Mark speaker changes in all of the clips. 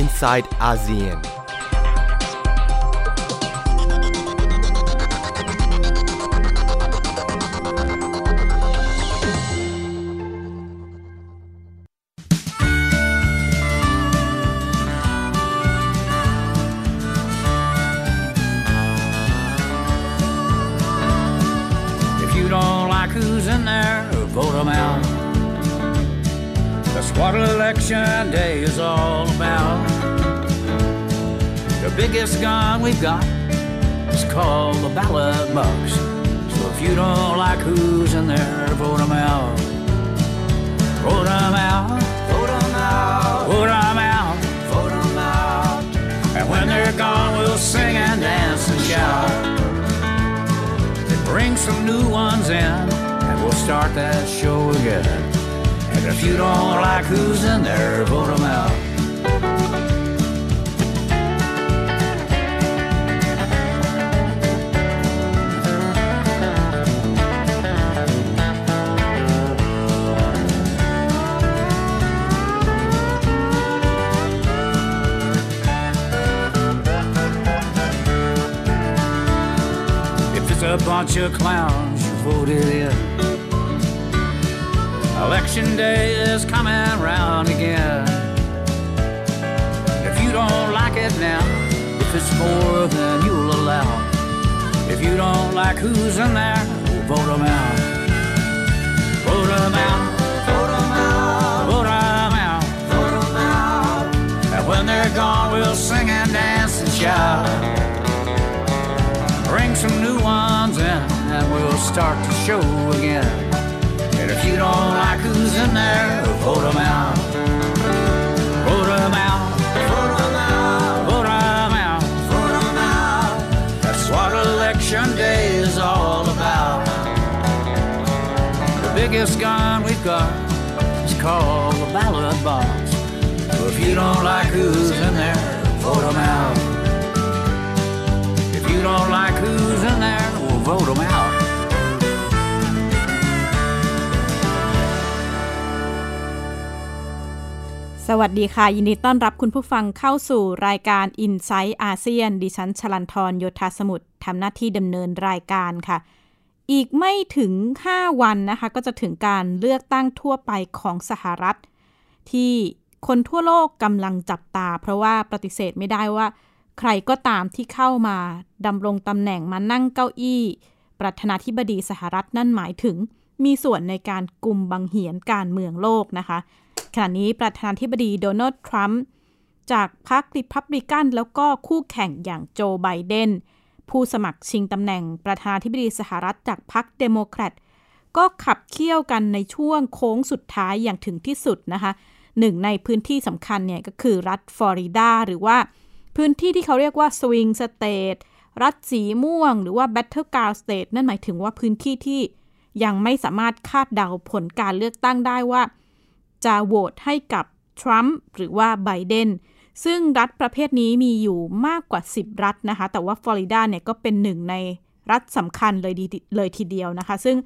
Speaker 1: inside ASEAN.
Speaker 2: If you don't like who's in there, vote them out. That's what election day is all about. The biggest gun we've got is called the ballot box. So if you don't like who's in there, vote them out. Vote them out. Vote them out. Vote them out. Vote them out. And when they're gone, we'll sing and dance and shout. Bring some new ones in, and we'll start that show again. And if you don't like who's in there, vote them out. Bunch of clowns you voted in, election day is coming round again. If you don't like it now, if it's more than you'll allow, if you don't like who's in there, vote them out. Vote them out. Vote them out. Vote them out. Vote them out. And when they're gone, we'll sing and dance and shout. Bring some new ones in and we'll start the show again. And if you don't like who's in there, vote them out. Vote them out. Vote out. Vote out. That's what election day is all about. The biggest gun we've got is called the ballot box. So if you don't like who's in there, vote them out.
Speaker 3: สวัสดีค่ะ ยินดีต้อนรับคุณผู้ฟังเข้าสู่รายการ i n s i ซต์อาเซียนดิฉันชลันทรโยธาสมุทรทำหน้าที่ดำเนินรายการค่ะ อีกไม่ถึง 5 วันนะคะ ก็จะถึงการเลือกตั้งทั่วไปของสหรัฐ ที่คนทั่วโลกกำลังจับตา เพราะว่าปฏิเสธไม่ได้ว่า ใครก็ตามที่เข้ามาดำรงตำแหน่งมานั่งเก้าอี้ ประธานาธิบดีสหรัฐนั่นหมายถึง มีส่วนในการกลุ่มบังเหียนการเมืองโลกนะคะ ขณะนี้ประธานาธิบดีโดนัลด์ทรัมป์จากพรรคริพับลิกันแล้วก็คู่แข่งอย่างโจไบเดนผู้สมัครชิงตำแหน่งประธานาธิบดีสหรัฐจากพรรคเดโมแครตก็ขับเคี่ยวกันในช่วงโค้งสุดท้ายอย่างถึงที่สุดนะคะหนึ่งในพื้นที่สำคัญเนี่ยก็คือรัฐฟลอริดาหรือว่าพื้นที่ที่เขาเรียกว่า swing stateรัฐสีม่วง หรือว่า Battleground State นั่นหมายถึงว่าพื้นที่ที่ยังไม่สามารถคาดเดาผลการเลือกตั้งได้ว่า จะโหวตให้กับทรัมป์หรือว่าไบเดนซึ่งรัฐประเภทนี้มีอยู่มากกว่า 10 รัฐนะคะ แต่ว่าฟลอริดาเนี่ยก็เป็นหนึ่งในรัฐสำคัญเลยดีเลยทีเดียวนะคะ ซึ่ง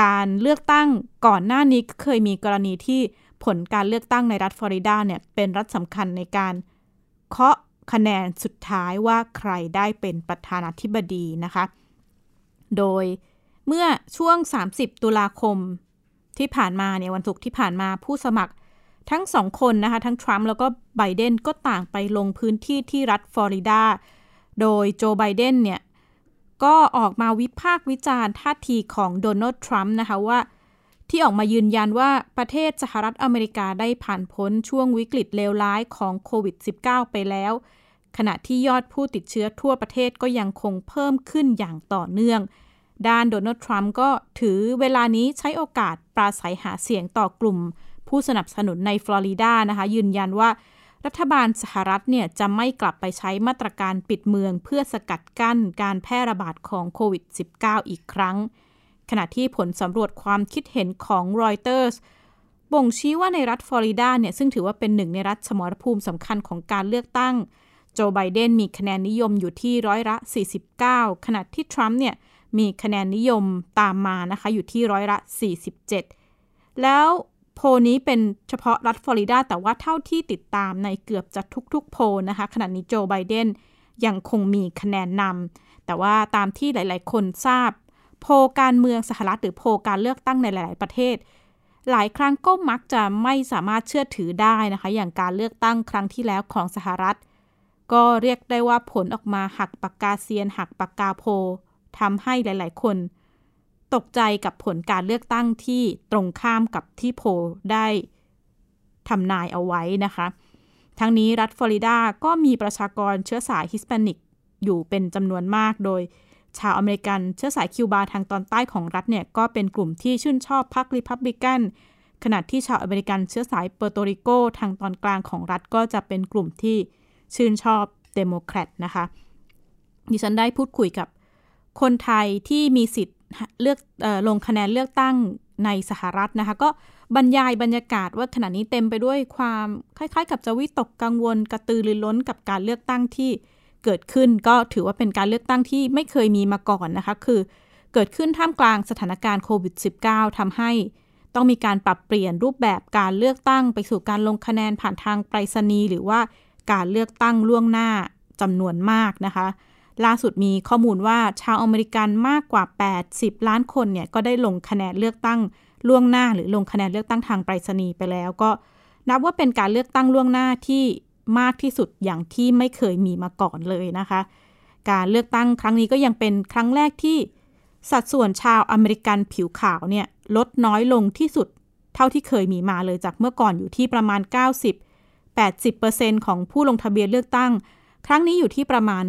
Speaker 3: การเลือกตั้งก่อนหน้านี้เคยมีกรณีที่ผลการเลือกตั้งในรัฐฟลอริดาเนี่ยเป็นรัฐสำคัญในการเคาะคะแนนสุดท้ายว่าใครได้เป็นประธานาธิบดีนะคะ โดยเมื่อช่วง 30 ตุลาคม ที่ผ่านมาเนี่ยวันศุกร์ที่ผ่านมาผู้สมัครทั้งสองคนนะคะ ทั้งทรัมป์แล้วก็ไบเดนก็ต่างไปลงพื้นที่ที่รัฐฟลอริดา โดยโจไบเดนเนี่ย ก็ออกมาวิพากษ์วิจารณ์ท่าทีของโดนัลด์ทรัมป์นะคะว่า ที่ออกมายืนยันว่าประเทศสหรัฐอเมริกาได้ผ่านพ้นช่วงวิกฤตเลวร้ายของโควิด -19 ไปแล้ว ขณะที่ยอดผู้ติดเชื้อทั่วประเทศก็ยังคงเพิ่มขึ้นอย่างต่อเนื่อง ด้านโดนัลด์ทรัมป์ก็ถือเวลานี้ใช้โอกาสปราศัยหาเสียงต่อกลุ่ม ผู้สนับสนุนในฟลอริดานะคะ ยืนยันว่า รัฐบาลสหรัฐเนี่ยจะไม่กลับไปใช้มาตรการปิดเมือง เพื่อสกัดกั้นการแพร่ระบาดของโควิด -19 อีกครั้ง ขณะที่ผลสำรวจความคิดเห็นของรอยเตอร์สบ่งชี้ว่าในรัฐฟลอริดาเนี่ยซึ่งถือว่าเป็นหนึ่งในรัฐสมรภูมิสำคัญของการเลือกตั้ง โจไบเดนมีคะแนนนิยมอยู่ที่ร้อยละ 49 ขณะที่ทรัมป์เนี่ย มีคะแนนนิยมตามมานะคะอยู่ที่ร้อยละ 47 แล้วโพนี้เป็นเฉพาะรัฐฟลอริดาแต่ว่าเท่าที่ติดตามในเกือบจะทุกๆ โพนะคะขณะนี้โจไบเดนยังคงมีคะแนนนำแต่ว่าตามที่หลายๆ คนทราบ โพการเมืองสหรัฐหรือโพการเลือกตั้งในหลาย ๆ ประเทศ หลายครั้งก็มักจะไม่สามารถเชื่อถือได้นะคะ อย่างการเลือกตั้งครั้งที่แล้วของสหรัฐ ก็เรียกได้ว่าผลออกมาหักปากกาเซียนหักปากกาโพ ทำให้หลาย ๆ คนตกใจกับผลการเลือกตั้งที่ตรงข้ามกับที่โพได้ทำนายเอาไว้นะคะ ทั้งนี้รัฐฟลอริดาก็มีประชากรเชื้อสายฮิสแปนิกอยู่เป็นจำนวนมากโดย ชาวอเมริกันเชื้อสายคิวบาทางตอนใต้ของรัฐเนี่ย ก็เป็นกลุ่มที่ชื่นชอบพรรคริพับลิกัน ขณะที่ชาวอเมริกันเชื้อสายเปอร์โตริโกทางตอนกลางของรัฐก็จะเป็นกลุ่มที่ชื่นชอบเดโมแครตนะคะดิฉันได้พูดคุยกับ คนไทยที่มีสิทธิ์เลือกออลงคะแนนเลือกตั้งในสหรัฐนะคะ ก็บรรยายบรรยากาศว่าขณะนี้เต็มไปด้วยความคล้ายๆ กับจะวิตกกังวลกระตือรือร้นกับการเลือกตั้งที่เกิดขึ้น ก็ถือว่าเป็นการเลือกตั้งที่ไม่เคยมีมาก่อนนะคะ คือเกิดขึ้นท่ามกลางสถานการณ์โควิด -19 ทำให้ต้องมีการปรับเปลี่ยนรูปแบบการเลือกตั้งไปสู่การลงคะแนนผ่านทางไปรษณีย์หรือว่าการเลือกตั้งล่วงหน้าจำนวนมากนะคะ ล่าสุดมีข้อมูลว่าชาวอเมริกันมากกว่า 80 ล้านคนเนี่ยก็ได้ลงคะแนนเลือกตั้งล่วงหน้า หรือลงคะแนนเลือกตั้งทางไปรษณีย์ไปแล้ว ก็นับว่าเป็นการเลือกตั้งล่วงหน้าที่มากที่สุดอย่างที่ไม่เคยมีมาก่อนเลยนะคะ การเลือกตั้งครั้งนี้ก็ยังเป็นครั้งแรกที่สัดส่วนชาวอเมริกันผิวขาวเนี่ยลดน้อยลงที่สุดเท่าที่เคยมีมาเลยจากเมื่อก่อนอยู่ที่ประมาณ 90-80%ของผู้ลงทะเบียนเลือกตั้ง ครั้งนี้อยู่ที่ประมาณ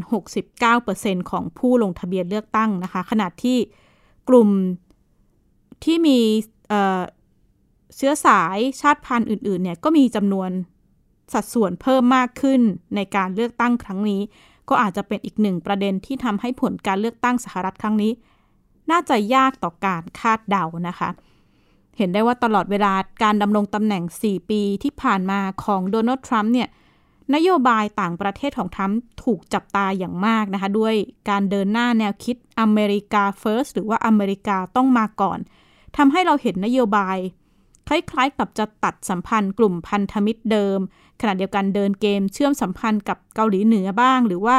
Speaker 3: 69%ของผู้ลงทะเบียนเลือกตั้งนะคะ ขณะที่กลุ่มที่มีเชื้อสายชาติพันธุ์อื่น ๆ เนี่ยก็มีจำนวนสัดส่วนเพิ่มมากขึ้นในการเลือกตั้งครั้งนี้ ก็อาจจะเป็นอีกหนึ่งประเด็นที่ทำให้ผลการเลือกตั้งสหรัฐครั้งนี้ น่าจะยากต่อการคาดเดานะคะ เห็นได้ว่าตลอดเวลาการดำรงตำแหน่ง 4 ปีที่ผ่านมาของโดนัลด์ทรัมป์เนี่ย นโยบายต่างประเทศของทรัมป์ถูกจับตาอย่างมากนะคะ ด้วยการเดินหน้าแนวคิดอเมริกาเฟิร์สหรือว่าอเมริกาต้องมาก่อนทำให้เราเห็นนโยบาย คล้ายๆ กับจะตัดสัมพันธ์กลุ่มพันธมิตรเดิม ขณะเดียวกันเดินเกมเชื่อมสัมพันธ์กับเกาหลีเหนือบ้าง หรือว่า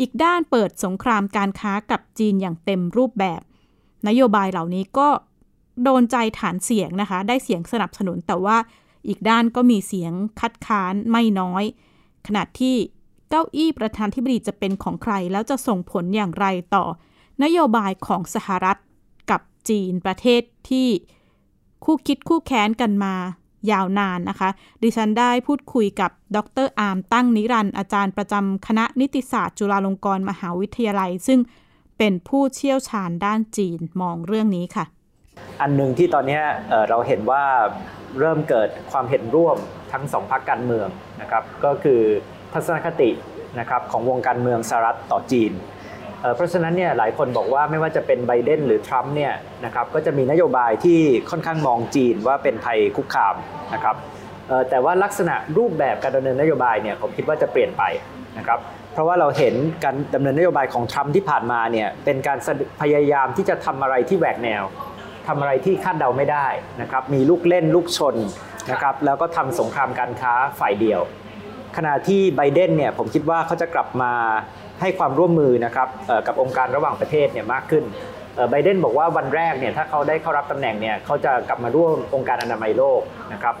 Speaker 3: อีกด้านเปิดสงครามการค้ากับจีนอย่างเต็มรูปแบบ นโยบายเหล่านี้ก็โดนใจฐานเสียงนะคะ ได้เสียงสนับสนุนแต่ว่าอีกด้านก็มีเสียงคัดค้านไม่น้อย ขณะที่เก้าอี้ประธานธิบดีจะเป็นของใคร แล้วจะส่งผลอย่างไรต่อนโยบายของสหรัฐกับจีนประเทศที่คู่คิดคู่แค้นกันมายาวนานนะคะ ดิฉันได้พูดคุยกับดรอาร์มตั้งนิรันด์อาจารย์ประจำคณะนิติศาสตร์จุฬาลงกรณ์มหาวิทยาลัย ซึ่งเป็นผู้เชี่ยวชาญด้านจีนมองเรื่องนี้ค่ะ
Speaker 1: อันหนึ่งที่ตอนนี้เราเห็นว่าเริ่มเกิดความเห็นร่วมทั้งสองพรรคการเมืองนะครับก็คือทัศนคตินะครับของวงการเมืองสหรัฐต่อจีนเพราะฉะนั้นเนี่ยหลายคนบอกว่าไม่ว่าจะเป็นไบเดนหรือทรัมป์เนี่ยนะครับก็จะมีนโยบายที่ค่อนข้างมองจีนว่าเป็นภัยคุกคามนะครับแต่ว่าลักษณะรูปแบบการดำเนินนโยบายเนี่ยผมคิดว่าจะเปลี่ยนไปนะครับเพราะว่าเราเห็นการดำเนินนโยบายของทรัมป์ที่ผ่านมาเนี่ยเป็นการพยายามที่จะทำอะไรที่แหวกแนว ทำอะไรที่คาดเดาไม่ได้นะครับมีลูกเล่นลูกชนนะครับแล้วก็ทำสงครามการค้าฝ่ายเดียว ขณะที่ไบเดนเนี่ยผมคิดว่าเขาจะกลับมาให้ความร่วมมือนะครับกับองค์การระหว่างประเทศเนี่ยมากขึ้นไบเดนบอกว่าวันแรกเนี่ยถ้าเขาได้เข้ารับตำแหน่งเนี่ยเขาจะกลับมาร่วมองค์การอนามัยโลกนะครับ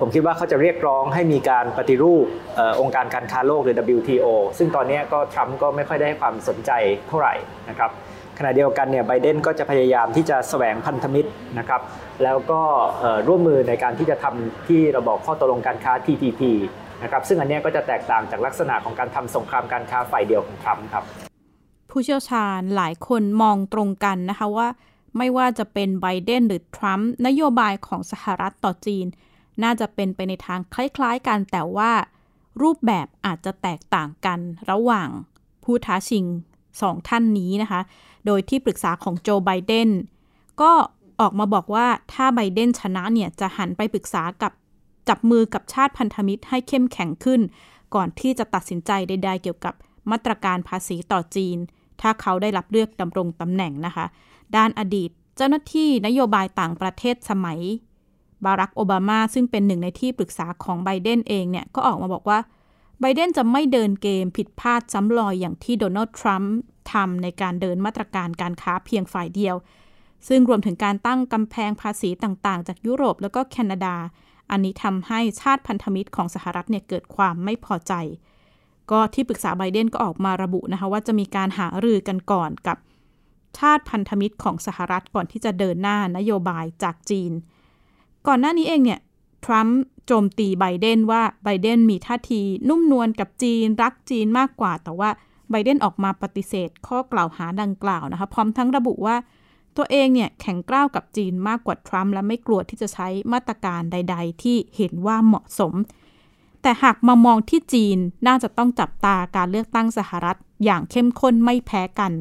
Speaker 1: ผมคิดว่าเขาจะเรียกร้องให้มีการปฏิรูปองค์การการค้าโลกหรือ WTO ซึ่งตอนนี้ก็ทรัมป์ก็ไม่ค่อยได้ความสนใจเท่าไหร่นะครับข ณะเดียวกันเนี่ยไบเดนก็จะพยายามที่จะแสวงพันธมิตรนะครับแล้วก็ร่วมมือในการที่จะทำที่เราบอกข้อตกลงการค้า TPP นะครับซึ่งอันนี้ก็จะแตกต่างจากลักษณะของการทำสงครามการค้าฝ่ายเดียวของทรัมป์ครับ
Speaker 3: ผู้เชี่ยวชาญหลายคนมองตรงกันนะคะว่า ไม่ว่าจะเป็นไบเดนหรือทรัมป์นโยบายของสหรัฐต่อจีน น่าจะเป็นไปในทางคล้ายๆกันแต่ว่า รูปแบบอาจจะแตกต่างกันระหว่างผู้ท้าชิงสองท่านนี้นะคะ โดยที่ปรึกษาของโจไบเดนก็ออกมาบอกว่าถ้าไบเดนชนะเนี่ยจะหันไปปรึกษากับจับมือกับชาติพันธมิตรให้เข้มแข็งขึ้น ก่อนที่จะตัดสินใจใดๆเกี่ยวกับมาตรการภาษีต่อจีน ถ้าเขาได้รับเลือกดำรงตำแหน่งนะคะ ด้านอดีตเจ้าหน้าที่นโยบายต่างประเทศสมัย บารักโอบามาซึ่งเป็นหนึ่งในที่ปรึกษาของไบเดนเองเนี่ยก็ออกมาบอกว่าไบเดนจะไม่เดินเกมผิดพลาดซ้ำรอยอย่างที่โดนัลด์ทรัมป์ ทำในการเดินมาตรการการค้าเพียงฝ่ายเดียว ซึ่งรวมถึงการตั้งกำแพงภาษีต่างๆ จากยุโรปแล้วก็แคนาดา อันนี้ทำให้ชาติพันธมิตรของสหรัฐเนี่ยเกิดความไม่พอใจ ก็ที่ปรึกษาไบเดนก็ออกมาระบุนะคะว่าจะมีการหารือกันก่อนกับชาติพันธมิตรของสหรัฐก่อนที่จะเดินหน้านโยบายจากจีน ก่อนหน้านี้เองเนี่ยทรัมป์โจมตีไบเดนว่าไบเดนมีท่าทีนุ่มนวลกับจีนรักจีนมากกว่า แต่ว่า ไบเดนออกมาปฏิเสธข้อกล่าวหาดังกล่าวนะคะ พร้อมทั้งระบุว่าตัวเองเนี่ยแข็งกร้าวกับจีนมากกว่าทรัมป์และไม่กลัวที่จะใช้มาตรการใด ๆ ที่เห็นว่าเหมาะสม แต่หากมามองที่จีนน่าจะต้องจับตาการเลือกตั้งสหรัฐอย่างเข้มข้นไม่แพ้กัน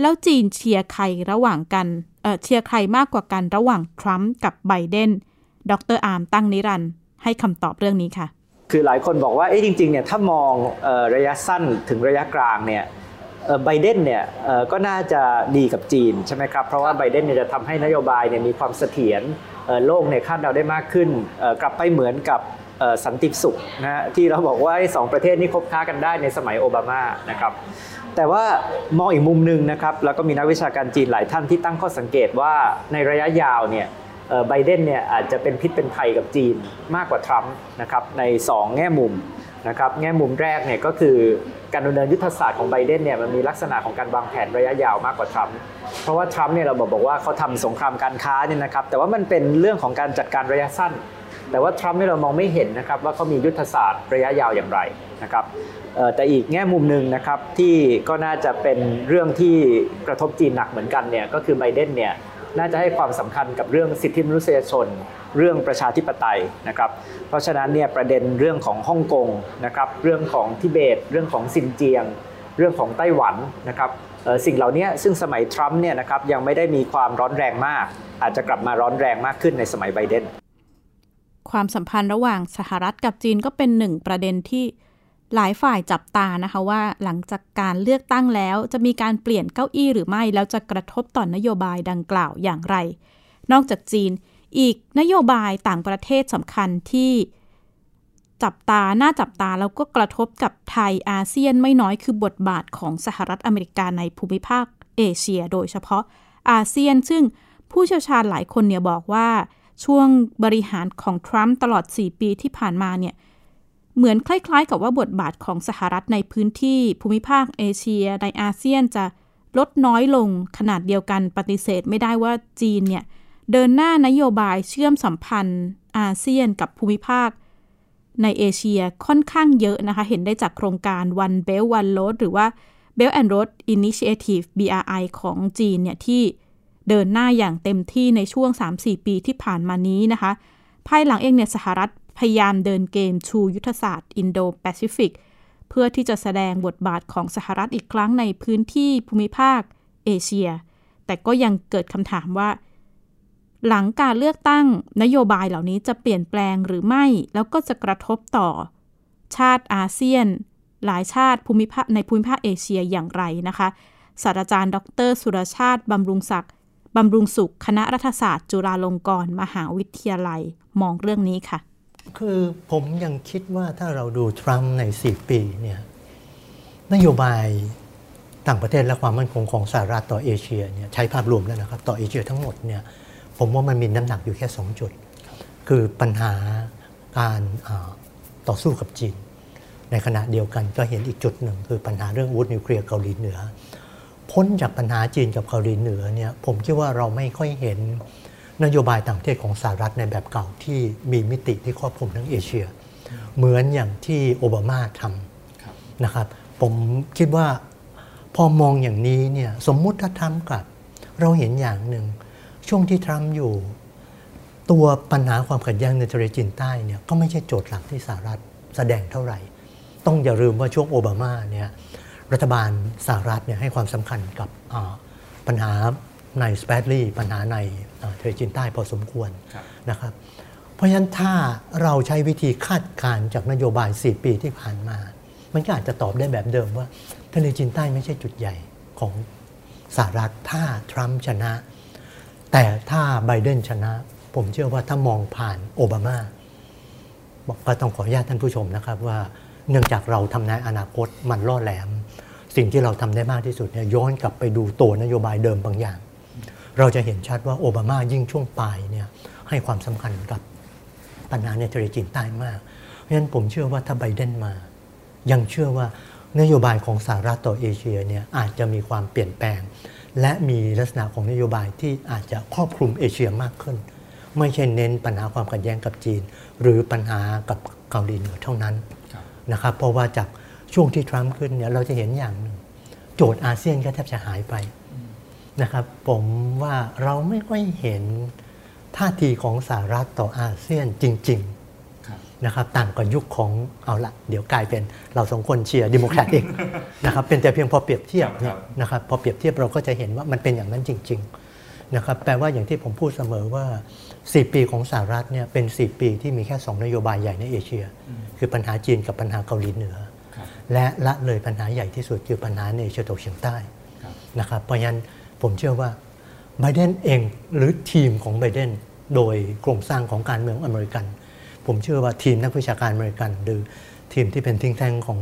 Speaker 3: แล้วจีนเชียร์ใครระหว่างกันเชียร์ใครมากกว่ากันระหว่างทรัมป์กับไบเดน ดรอาร์มตั้งนิรันดรให้คำตอบเรื่องนี้ค่ะ
Speaker 1: คือหลายคนบอกว่าเอ๊ะจริงๆเนี่ยถ้ามองระยะสั้นถึงระยะกลางเนี่ยไบเดนเนี่ยก็น่าจะดีกับจีนใช่ไหมครับ เพราะว่าไบเดนเนี่ยจะทำให้นโยบายเนี่ยมีความเสถียรโลกเนี่ยคาดเดาได้มากขึ้น กลับไปเหมือนกับสันติสุขนะที่เราบอกว่าสองประเทศนี้คบค้ากันได้ในสมัยโอบามานะครับแต่ว่ามองอีกมุมหนึ่งนะครับแล้วก็มีนักวิชาการจีนหลายท่านที่ตั้งข้อสังเกตว่าในระยะยาวเนี่ย ไบเดนเนี่ยอาจจะเป็นพิษเป็นภัยกับจีนมากกว่าทรัมป์นะครับใน 2 แง่มุมนะครับแง่มุมแรกเนี่ยก็คือการดำเนินยุทธศาสตร์ของไบเดนเนี่ยมันมีลักษณะของการวางแผนระยะยาวมากกว่าทรัมป์เพราะว่าทรัมป์เนี่ยเราบอกบอกว่าเขาทำสงครามการค้าเนี่ยนะครับแต่ว่ามันเป็นเรื่องของการจัดการระยะสั้น แต่ว่าทรัมป์เนี่ยเรามองไม่เห็นนะครับว่าเขามียุทธศาสตร์ระยะยาวอย่างไรนะครับแต่อีกแง่มุมหนึ่งนะครับที่ก็น่าจะเป็นเรื่องที่กระทบจีนหนักเหมือนกันเนี่ยก็คือไบเดนเนี่ย น่าจะให้ความสำคัญกับเรื่องสิทธิมนุษยชน เรื่องประชาธิปไตยนะครับ เพราะฉะนั้นเนี่ยประเด็นเรื่องของฮ่องกงนะครับ เรื่องของทิเบต เรื่องของซินเจียง เรื่องของไต้หวันนะครับสิ่งเหล่านี้ซึ่งสมัยทรัมป์เนี่ยนะครับยังไม่ได้มีความร้อนแรงมาก อาจจะกลับมาร้อนแรงมากขึ้นในสมัยไบเดน
Speaker 3: ความสัมพันธ์ระหว่างสหรัฐกับจีนก็เป็นหนึ่งประเด็นที่ หลายฝ่ายจับตานะคะว่าหลังจากการเลือกตั้งแล้ว จะมีการเปลี่ยนเก้าอี้หรือไม่ แล้วจะกระทบต่อนนโยบายดังกล่าวอย่างไร นอกจากจีน อีกนโยบายต่างประเทศสำคัญที่จับตา หน้าจับตา แล้วก็กระทบกับไทยอาเซียนไม่น้อยคือบทบาทของสหรัฐอเมริกาในภูมิภาคเอเชีย โดยเฉพาะอาเซียน ซึ่งผู้เชี่ยวชาญหลายคนเนี่ยบอกว่าช่วงบริหารของทรัมป์ตลอด 4 ปีที่ผ่านมาเนี่ย เหมือนคล้ายๆ กับว่าบทบาทของสหรัฐในพื้นที่ภูมิภาคเอเชียในอาเซียนจะลดน้อยลงขนาดเดียวกันปฏิเสธไม่ได้ว่าจีนเนี่ยเดินหน้านโยบายเชื่อมสัมพันธ์อาเซียนกับภูมิภาค ในเอเชียค่อนข้างเยอะนะคะ เห็นได้จากโครงการ One Belt One Road หรือว่า Belt and Road Initiative BRI ของจีนเนี่ยที่เดินหน้าอย่างเต็มที่ในช่วง 3-4 ปีที่ผ่านมานี้นะคะ ภายหลังเองเนี่ยสหรัฐ พยายามเดินเกมชูยุทธศาสตร์อินโดแปซิฟิก เพื่อที่จะแสดงบทบาทของสหรัฐอีกครั้งในพื้นที่ภูมิภาคเอเชีย แต่ก็ยังเกิดคำถามว่า หลังการเลือกตั้งนโยบายเหล่านี้จะเปลี่ยนแปลงหรือไม่ แล้วก็จะกระทบต่อ ชาติอาเซียน หลายชาติภูมิภาคในภูมิภาคเอเชียอย่างไรนะคะศาสตราจารย์ ดร สุรชาติ บำรุงศักดิ์บำรุงสุข คณะรัฐศาสตร์ จุฬาลงกรณ์ มหาวิทยาลัย มองเรื่องนี้ค่ะ
Speaker 4: คือผมยังคิดว่าถ้าเราดูทรัมป์ใน 4 ปีเนี่ยนโยบายต่างประเทศและความมั่นคงของสหรัฐต่อเอเชียเนี่ยใช้ภาพรวมแล้วนะครับ ต่อเอเชียทั้งหมดเนี่ยผมว่ามันมีน้ำหนักอยู่แค่ 2 จุด คือปัญหาการต่อสู้กับจีน ในขณะเดียวกันก็เห็นอีกจุดหนึ่ง คือปัญหาเรื่องวุธนิวเคลียร์เกาหลีเหนือ พ้นจากปัญหาจีนกับเกาหลีเหนือเนี่ยผมคิดว่าเราไม่ค่อยเห็น นโยบายต่างประเทศของสหรัฐในแบบเก่าที่มีมิติที่ครอบคลุมทั้งเอเชีย เหมือนอย่างที่โอบามาทำนะครับ ผมคิดว่าพอมองอย่างนี้เนี่ยสมมุติถ้าทำกับ เราเห็นอย่างหนึ่ง ช่วงที่ทรัมป์อยู่ ตัวปัญหาความขัดแย้งในทะเลจีนใต้เนี่ยก็ไม่ใช่โจทย์หลักที่สหรัฐแสดงเท่าไหร่ ต้องอย่าลืมว่าช่วงโอบามาเนี่ยรัฐบาลสหรัฐเนี่ยให้ความสำคัญกับปัญหา ในสเปซลี่ปัญหาในทะเลจีนใต้พอสมควรนะครับ เพราะฉะนั้นถ้าเราใช้วิธีคาดการณ์จากนโยบาย 4 ปีที่ผ่านมา มันก็อาจจะตอบได้แบบเดิมว่าทะเลจีนใต้ไม่ใช่จุดใหญ่ของสหรัฐถ้าทรัมป์ชนะ แต่ถ้าไบเดนชนะ ผมเชื่อว่าถ้ามองผ่านโอบามาบอกก็ต้องขออนุญาตท่านผู้ชมนะครับว่าเนื่องจากเราทำนายอนาคตมันล่อแหลม สิ่งที่เราทำได้มากที่สุดเนี่ยย้อนกลับไปดูตัวนโยบายเดิมบางอย่าง เราจะเห็นชัดว่าโอบามายิ่งช่วงปลายเนี่ยให้ความสำคัญกับปัญหาในทะเลจีนใต้มาก เพราะฉะนั้นผมเชื่อว่าถ้าไบเดนมา ยังเชื่อว่านโยบายของสหรัฐต่อเอเชียเนี่ยอาจจะมีความเปลี่ยนแปลง และมีลักษณะของนโยบายที่อาจจะครอบคลุมเอเชียมากขึ้น ไม่ใช่เน้นปัญหาความขัดแย้งกับจีน หรือปัญหากับเกาหลีเหนือเท่านั้นนะครับเพราะว่าจากช่วงที่ทรัมป์ขึ้นเนี่ยเราจะเห็นอย่างหนึ่งโจทย์อาเซียนก็แทบจะหายไป นะครับผมว่าเราไม่ค่อยเห็นท่าทีของสหรัฐต่ออาเซียนจริงๆนะครับต่างกับยุคของเอาละเดี๋ยวกลายเป็นเราสองคนเชียร์ดิโมแครตเองนะครับเป็นแต่เพียงพอเปรียบเทียบเนี่ยนะครับพอเปรียบเทียบเราก็จะเห็นว่ามันเป็นอย่างนั้นจริง ๆ นะครับแปลว่าอย่างที่ผมพูดเสมอว่า 4 ปีของสหรัฐเนี่ยเป็น 4 ปีที่มีแค่ 2 นโยบายใหญ่ในเอเชีย คือปัญหาจีนกับปัญหาเกาหลีเหนือ และละเลยปัญหาใหญ่ที่สุดคือปัญหาในเอเชียตะวันออกเฉียงใต้นะครับเพราะฉะนั้น ผมเชื่อว่าไบเดนเองหรือทีมของไบเดนโดยโครงสร้างของการเมืองอเมริกัน ผมเชื่อว่าทีมนักวิชาการอเมริกัน หรือทีมที่เป็น think tank ของ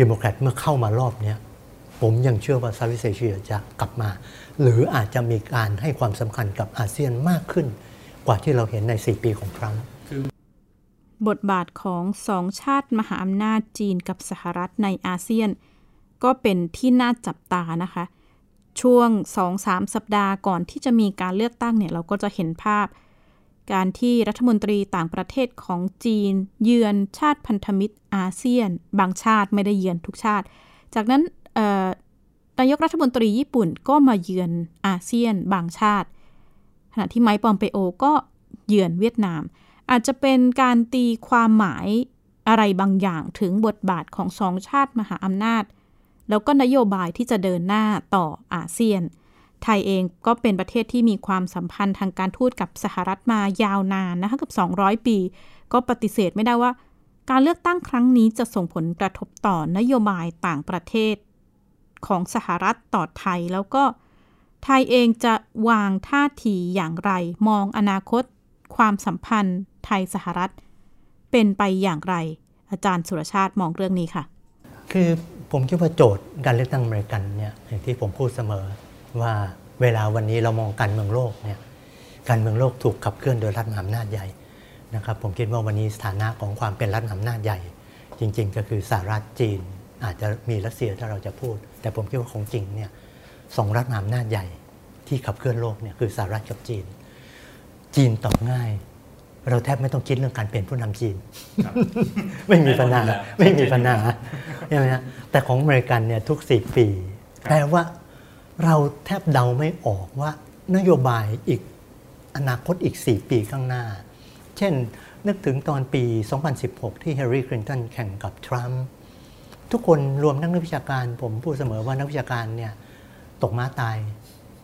Speaker 4: ดิโมแครตเมื่อเข้ามารอบนี้ผมยังเชื่อว่าซาวิเซเชียจะกลับมา หรืออาจจะมีการให้ความสำคัญกับอาเซียนมากขึ้น กว่าที่เราเห็นใน 4 ปีของทรัมป์
Speaker 3: บทบาทของสองชาติมหาอำนาจจีนกับสหรัฐในอาเซียน ก็เป็นที่น่าจับตานะคะ ช่วง 2-3 สัปดาห์ก่อนที่จะมีการเลือกตั้งเนี่ยเราก็จะเห็นภาพ การที่รัฐมนตรีต่างประเทศของจีน เยือนชาติพันธมิตรอาเซียน บางชาติไม่ได้เยือนทุกชาติ จากนั้นนายกรัฐมนตรีญี่ปุ่นก็มาเยือนอาเซียน บางชาติ ขณะที่ไมค์ปอมเปโอก็เยือนเวียดนาม อาจจะเป็นการตีความหมายอะไรบางอย่างถึงบทบาทของสองชาติมหาอำนาจ แล้วก็นโยบายที่จะเดินหน้าต่ออาเซียน ไทยเองก็เป็นประเทศที่มีความสัมพันธ์ทางการทูตกับสหรัฐมายาวนานนะคะเกับ 200 ปี ก็ปฏิเสธไม่ได้ว่า การเลือกตั้งครั้งนี้จะส่งผลกระทบต่อนโยบายต่างประเทศของสหรัฐต่อไทยแล้วก็ไทยเองจะวางท่าทีอย่างไร มองอนาคต ความสัมพันธ์ ไทยสหรัฐ เป็นไปอย่างไร อาจารย์สุรชาติมองเรื่องนี้ค่ะ
Speaker 4: คือ ผมคิดว่าโจทย์การเลือกตั้งอเมริกันเนี่ยอย่างที่ผมพูดเสมอว่าเวลาวันนี้เรามองการเมืองโลกเนี่ยการเมืองโลกถูกขับเคลื่อนโดยรัฐมหาอำนาจใหญ่นะครับผมคิดว่าวันนี้สถานะของความเป็นรัฐมหาอำนาจใหญ่ จริง ๆ ก็คือสหรัฐจีน อาจจะมีรัสเซียถ้าเราจะพูด แต่ผมคิดว่าของจริงเนี่ยสองรัฐมหาอำนาจใหญ่ที่ขับเคลื่อนโลกเนี่ยคือสหรัฐกับจีน จีนตอบง่าย เราแทบไม่ต้องคิดเรื่องการเป็นผู้นำจีน ไม่มีปัญหาไม่มีปัญหาใช่ไหมฮะแต่ของอเมริกันเนี่ยทุกสี่ปีแปลว่าเราแทบเดาไม่ออกว่านโยบายอีกอนาคตอีก 4 ปีข้างหน้า เช่น นึกถึงตอนปี 2016 ที่เฮร์รี่คลินตันแข่งกับทรัมป์ทุกคนรวมทั้งนักวิชาการ ผมพูดเสมอว่านักวิชาการเนี่ยตกม้าตาย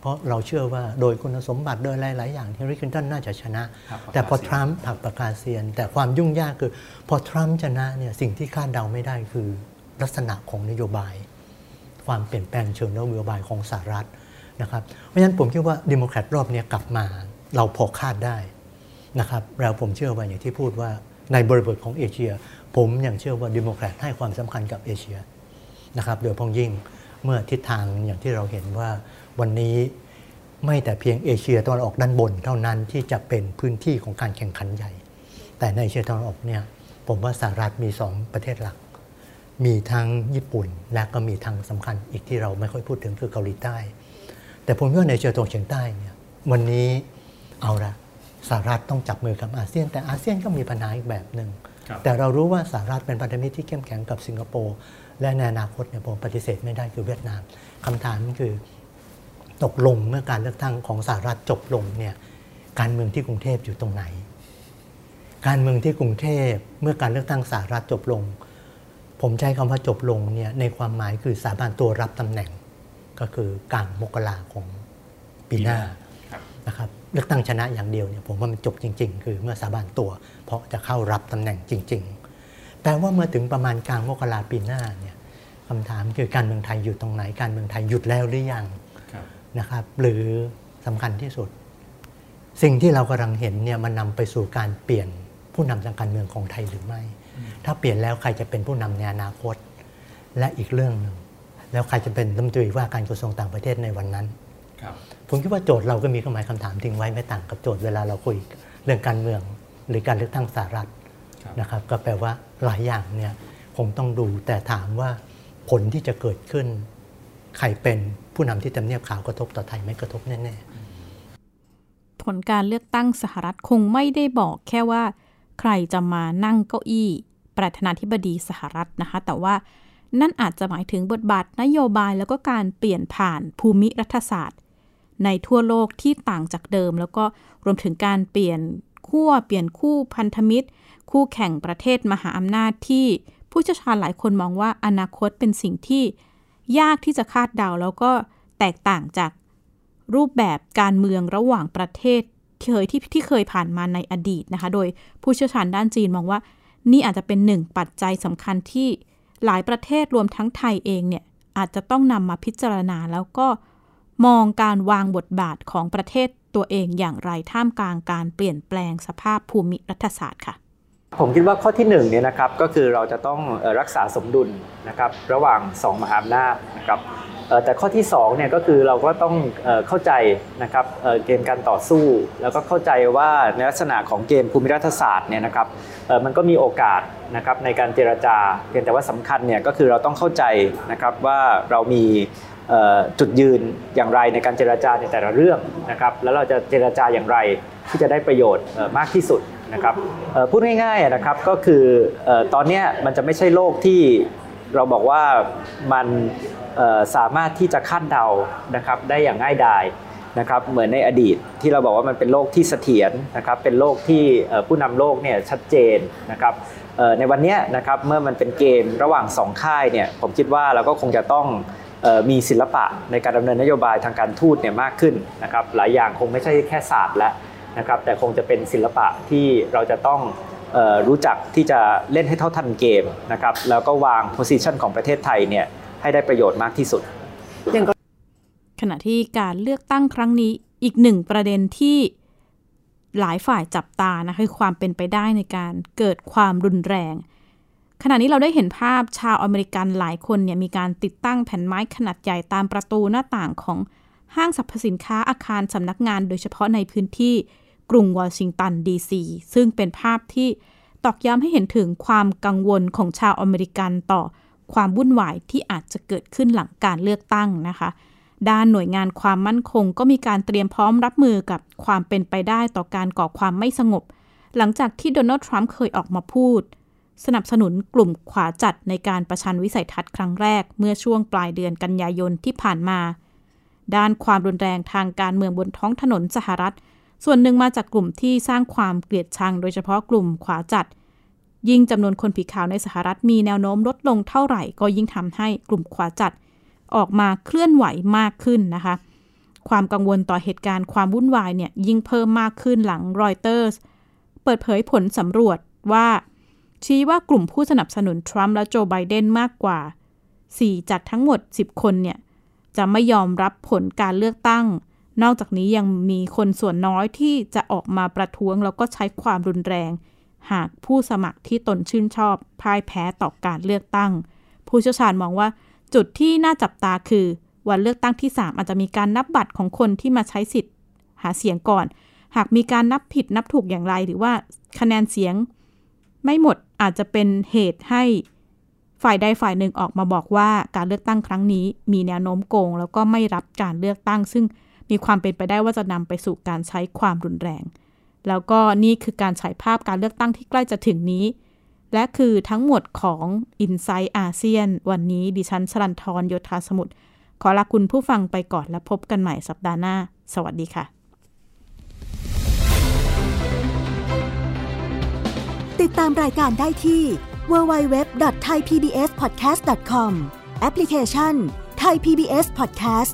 Speaker 4: เพราะเราเชื่อว่าโดยคุณสมบัติโดยหลาย ๆ อย่างฮิลลารี คลินตันน่าจะชนะ แต่พอทรัมป์หักปากกาเซียน แต่ความยุ่งยากคือ พอทรัมป์ชนะเนี่ยสิ่งที่คาดเดาไม่ได้คือลักษณะของนโยบาย ความเปลี่ยนแปลงเชิงนโยบายของสหรัฐนะครับเพราะฉะนั้นผมคิดว่าดิโมแครตรอบนี้กลับมา เราพอคาดได้นะครับแล้วผมเชื่อว่าอย่างที่พูดว่าในบริบทของเอเชีย ผมยังเชื่อว่าดิโมแครตให้ความสำคัญกับเอเชียนะครับโดยพ้องยิ่งเมื่อทิศทางอย่างที่เราเห็นว่า วันนี้ไม่แต่เพียงเอเชียตะวันออกด้านบนเท่านั้นที่จะเป็นพื้นที่ของการแข่งขันใหญ่ แต่ในเอเชียตะวันออกเนี่ยผมว่าสหรัฐมีสองประเทศหลัก มีทั้งญี่ปุ่นและก็มีทางสำคัญอีกที่เราไม่ค่อยพูดถึงคือเกาหลีใต้ แต่ผมว่าในเอเชียตะวันออกเฉียงใต้เนี่ยวันนี้เอาละสหรัฐต้องจับมือกับอาเซียน แต่อาเซียนก็มีปัญหาอีกแบบหนึ่งแต่เรารู้ว่าสหรัฐเป็นพันธมิตรที่เข้มแข็งกับสิงคโปร์และในอนาคตเนี่ยผมปฏิเสธไม่ได้คือเวียดนามคำถามคือ ตกลงเมื่อการเลือกตั้งของสหรัฐจบลงเนี่ยการเมืองที่กรุงเทพอยู่ตรงไหน การเมืองที่กรุงเทพเมื่อการเลือกตั้งสหรัฐจบลง ผมใช้คำว่าจบลงเนี่ยในความหมายคือสาบานตัวรับตำแหน่ง ก็คือกลางมกราของปีหน้านะครับเลือกตั้งชนะอย่างเดียวเนี่ยผมว่ามันจบจริง ๆ คือเมื่อสาบานตัว เพราะจะเข้ารับตำแหน่งจริง ๆแต่ว่าเมื่อถึงประมาณกลางมกราปีหน้าเนี่ยคำถามคือการเมืองไทยอยู่ตรงไหนการเมืองไทยหยุดแล้วหรือยัง นะครับ หรือสำคัญที่สุด สิ่งที่เรากำลังเห็นเนี่ยมันนำไปสู่การเปลี่ยนผู้นำทางการเมืองของไทยหรือไม่ ถ้าเปลี่ยนแล้วใครจะเป็นผู้นำในอนาคต และอีกเรื่องหนึ่งแล้วใครจะเป็นรัฐมนตรีว่าการกระทรวงต่างประเทศในวันนั้น
Speaker 5: ครับ
Speaker 4: ผมคิดว่าโจทย์เราก็มีเครื่องหมายคำถามทิ้งไว้ไม่ต่างกับโจทย์เวลาเราคุยเรื่องการเมือง หรือการเลือกตั้งสหรัฐ
Speaker 5: ครับ
Speaker 4: นะครับ ก็แปลว่าหลายอย่างเนี่ยคงต้องดูแต่ถามว่าผลที่จะเกิดขึ้น ใครเป็นผู้นำที่ทำเนียบขาวกระทบต่อไทยไม่กระทบแน่ๆ
Speaker 3: ผลการเลือกตั้งสหรัฐคงไม่ได้บอกแค่ว่า ใครจะมานั่งเก้าอี้ ประธานาธิบดีสหรัฐนะคะ แต่ว่านั่นอาจจะหมายถึงบทบาทนโยบายแล้วก็การเปลี่ยนผ่านภูมิรัฐศาสตร์ ในทั่วโลกที่ต่างจากเดิม แล้วก็รวมถึงการเปลี่ยนขั้วเปลี่ยนคู่พันธมิตร คู่แข่งประเทศมหาอำนาจที่ผู้เชี่ยวชาญหลายคนมองว่าอนาคตเป็นสิ่งที่ ยากที่จะคาดเดาแล้วก็แตกต่างจากรูปแบบการเมืองระหว่างประเทศที่เคยที่ที่เคยผ่านมาในอดีตนะคะ โดยผู้เชี่ยวชาญด้านจีนมองว่า นี่อาจจะเป็นหนึ่งปัจจัยสำคัญที่หลายประเทศรวมทั้งไทยเองเนี่ยอาจจะต้องนำมาพิจารณาแล้วก็มองการวางบทบาทของประเทศตัวเองอย่างไรท่ามกลางการเปลี่ยนแปลงสภาพภูมิรัฐศาสตร์ค่ะ
Speaker 1: ผมคิดว่าข้อที่1เนี่ยนะครับก็คือเราจะต้องรักษาสมดุลนะครับระหว่าง 2 มหาอำนาจนะครับแต่ข้อที่2เนี่ยก็คือเราก็ต้องเข้าใจนะครับเกมการต่อสู้ แล้วก็เข้าใจว่าในลักษณะของเกมภูมิรัฐศาสตร์เนี่ยนะครับมันก็มีโอกาสนะครับในการเจรจาเพียงแต่ว่าสำคัญเนี่ยก็คือเราต้องเข้าใจนะครับว่าเรามีจุดยืนอย่างไรในการเจรจาในแต่ละเรื่องนะครับแล้วเราจะเจรจาอย่างไรที่จะได้ประโยชน์มากที่สุด นะครับพูดง่ายๆนะครับก็คือออตอนนี้มันจะไม่ใช่โลกที่เราบอกว่ามันสามารถที่จะคาดเดานะครับได้อย่างง่ายดายนะครับเหมือนในอดีตที่เราบอกว่ามันเป็นโลกที่เสถียรนะครับเป็นโลกที่ผู้นำโลกเนี่ยชัดเจนนะครับในวันนี้นะครับเมื่อมันเป็นเกมระหว่างสองค่ายเนี่ยผมคิดว่าเราก็คงจะต้องมีศิลปะในการดำเนินนโยบายทางการทูตเนี่ยมากขึ้นนะครับหลายอย่างคงไม่ใช่แค่ศาสตร์แล้ว นะครับแต่คงจะเป็นศิลปะที่เราจะต้องออรู้จักที่จะเล่นให้เท่าทันเกมนะครับแล้วก็วางโพซิชันของประเทศไทยเนี่ยให้ได้ประโยชน์มากที่สุด
Speaker 3: ขณะที่การเลือกตั้งครั้งนี้อีกหนึ่งประเด็นที่หลายฝ่ายจับตานะคือความเป็นไปได้ในการเกิดความรุนแรง ขณะนี้เราได้เห็นภาพชาวอเมริกันหลายคนเนี่ยมีการติดตั้งแผ่นไม้ขนาดใหญ่ตามประตูหน้าต่างของห้างสรรพสินค้าอาคารสำนักงานโดยเฉพาะในพื้นที่ กรุงวอชิงตันดีซีซึ่งเป็นภาพที่ตอกย้ำให้เห็นถึงความกังวลของชาวอเมริกันต่อความวุ่นวายที่อาจจะเกิดขึ้นหลังการเลือกตั้งนะคะ ด้านหน่วยงานความมั่นคงก็มีการเตรียมพร้อมรับมือกับความเป็นไปได้ต่อการก่อความไม่สงบ หลังจากที่โดนัลด์ทรัมป์เคยออกมาพูด สนับสนุนกลุ่มขวาจัดในการประชันวิสัยทัศน์ครั้งแรกเมื่อช่วงปลายเดือนกันยายนที่ผ่านมา ด้านความรุนแรงทางการเมืองบนท้องถนนสหรัฐ ส่วนหนึ่งมาจากกลุ่มที่สร้างความเกลียดชัง โดยเฉพาะกลุ่มขวาจัด ยิ่งจำนวนคนผิวขาวในสหรัฐมีแนวโน้มลดลงเท่าไหร่ ก็ยิ่งทำให้กลุ่มขวาจัด ออกมาเคลื่อนไหวมากขึ้นนะคะ ความกังวลต่อเหตุการณ์ความวุ่นวายเนี่ยยิ่งเพิ่มมากขึ้นหลังรอยเตอร์สเปิดเผยผลสำรวจว่า ชี้ว่ากลุ่มผู้สนับสนุนทรัมป์และโจไบเดนมากกว่า 4 จากทั้งหมด 10 คนเนี่ยจะไม่ยอมรับผลการเลือกตั้ง นอกจากนี้ยังมีคนส่วนน้อยที่จะออกมาประท้วงแล้วก็ใช้ความรุนแรง หากผู้สมัครที่ตนชื่นชอบพ่ายแพ้ต่อการเลือกตั้ง ผู้เชี่ยวชาญมองว่า จุดที่น่าจับตาคือ วันเลือกตั้งที่ 3 อาจจะมีการนับบัตรของคนที่มาใช้สิทธิ์ หาเสียงก่อน หากมีการนับผิดนับถูกอย่างไร หรือว่าคะแนนเสียง ไม่หมดอาจจะเป็นเหตุให้ฝ่ายใดฝ่ายหนึ่งออกมาบอกว่าการเลือกตั้งครั้งนี้ มีแนวโน้มโกง แล้วก็ไม่รับการเลือกตั้ง ซึ่ง มีความเป็นไปได้ว่าจะนำไปสู่การใช้ความรุนแรง แล้วก็นี่คือการฉายภาพการเลือกตั้งที่ใกล้จะถึงนี้ และคือทั้งหมดของ i n s i ซต์อาเซียนวันนี้ดิฉันชลันทรโยธาสมุทรขอลาคุณผู้ฟังไปก่อนและพบกันใหม่สัปดาห์หน้า สวัสดีค่ะ
Speaker 6: ติดตามรายการได้ที่ www.thaipbspodcast.com แอปพลิเคชัน Thai PBS Podcast